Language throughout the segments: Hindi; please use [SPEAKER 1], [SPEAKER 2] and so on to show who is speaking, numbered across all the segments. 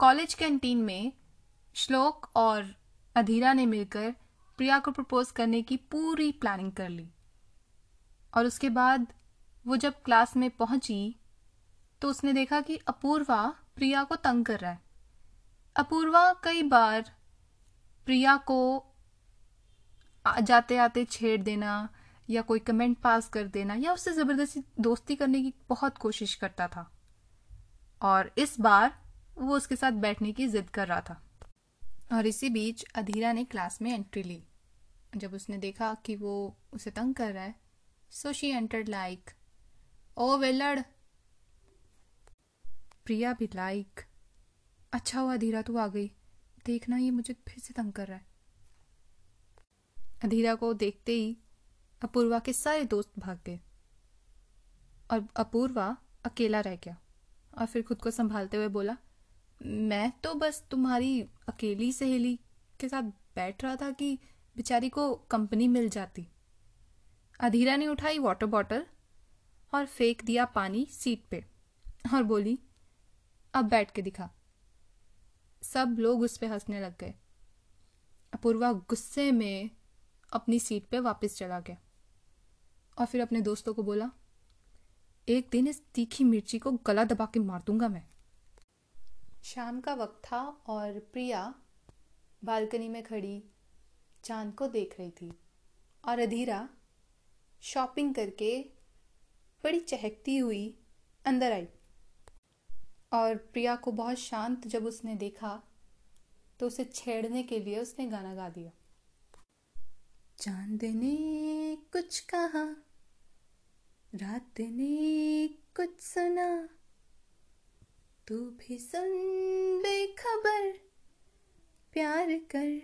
[SPEAKER 1] कॉलेज कैंटीन में श्लोक और अधीरा ने मिलकर प्रिया को प्रपोज करने की पूरी प्लानिंग कर ली। और उसके बाद वो जब क्लास में पहुँची तो उसने देखा कि अपूर्वा प्रिया को तंग कर रहा है। अपूर्वा कई बार प्रिया को जाते आते छेड़ देना या कोई कमेंट पास कर देना या उससे ज़बरदस्ती दोस्ती करने की बहुत कोशिश करता था। और इस बार वो उसके साथ बैठने की जिद कर रहा था। और इसी बीच अधीरा ने क्लास में एंट्री ली। जब उसने देखा कि वो उसे तंग कर रहा है so she entered like oh वेलड़! प्रिया भी लाइक अच्छा हुआ अधीरा, तू आ गई। देखना, ये मुझे फिर से तंग कर रहा है. अधीरा को देखते ही अपूर्वा के सारे दोस्त भाग गए। और अपूर्वा अकेला रह गया और फिर खुद को संभालते हुए बोला मैं तो बस तुम्हारी अकेली सहेली के साथ बैठ रहा था कि बेचारी को कंपनी मिल जाती। अधीरा ने उठाई वाटर बॉटल और फेंक दिया पानी सीट पे और बोली, अब बैठ के दिखा। सब लोग उस पर हंसने लग गए। अपूर्वा गुस्से में अपनी सीट पे वापस चला गया और फिर अपने दोस्तों को बोला, एक दिन इस तीखी मिर्ची को गला दबा के मार दूँगा मैं। शाम का वक्त था और प्रिया बालकनी में खड़ी चाँद को देख रही थी और अधीरा शॉपिंग करके बड़ी चहकती हुई अंदर आई। और प्रिया को बहुत शांत जब उसने देखा तो उसे छेड़ने के लिए उसने गाना गा दिया। चाँद ने कुछ कहा, रात ने कुछ सुना तू भी सुन बेखबर प्यार कर।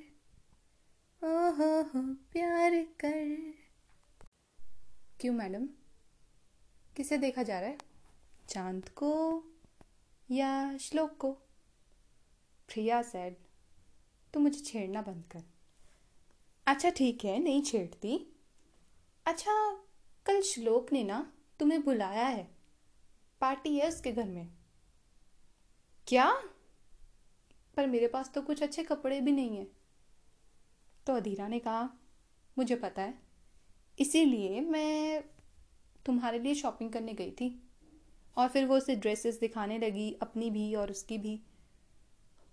[SPEAKER 1] ओ हो हो प्यार कर। क्यों मैडम? किसे देखा जा रहा है? चाँद को या श्लोक को? प्रिया सैड तू मुझे छेड़ना बंद कर। अच्छा ठीक है, नहीं छेड़ती। अच्छा कल श्लोक ने ना तुम्हें बुलाया है, पार्टी है उसके घर में। क्या? पर मेरे पास तो कुछ अच्छे कपड़े भी नहीं है। तो अधीरा ने कहा, मुझे पता है। इसीलिए मैं तुम्हारे लिए शॉपिंग करने गई थी। और फिर वो उसे ड्रेसेस दिखाने लगी, अपनी भी और उसकी भी।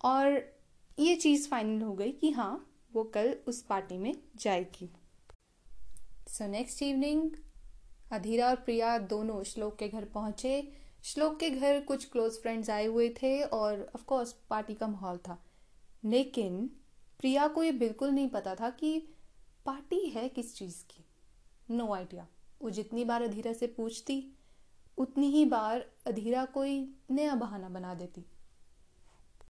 [SPEAKER 1] और ये चीज़ फाइनल हो गई कि हाँ वो कल उस पार्टी में जाएगी। सो नेक्स्ट इवनिंग अधीरा और प्रिया दोनों श्लोक के घर पहुँचे। श्लोक के घर कुछ क्लोज फ्रेंड्स आए हुए थे और ऑफ़ कोर्स पार्टी का माहौल था। लेकिन प्रिया को ये बिल्कुल नहीं पता था कि पार्टी है किस चीज़ की। नो no आइडिया वो जितनी बार अधीरा से पूछती, उतनी ही बार अधीरा कोई नया बहाना बना देती।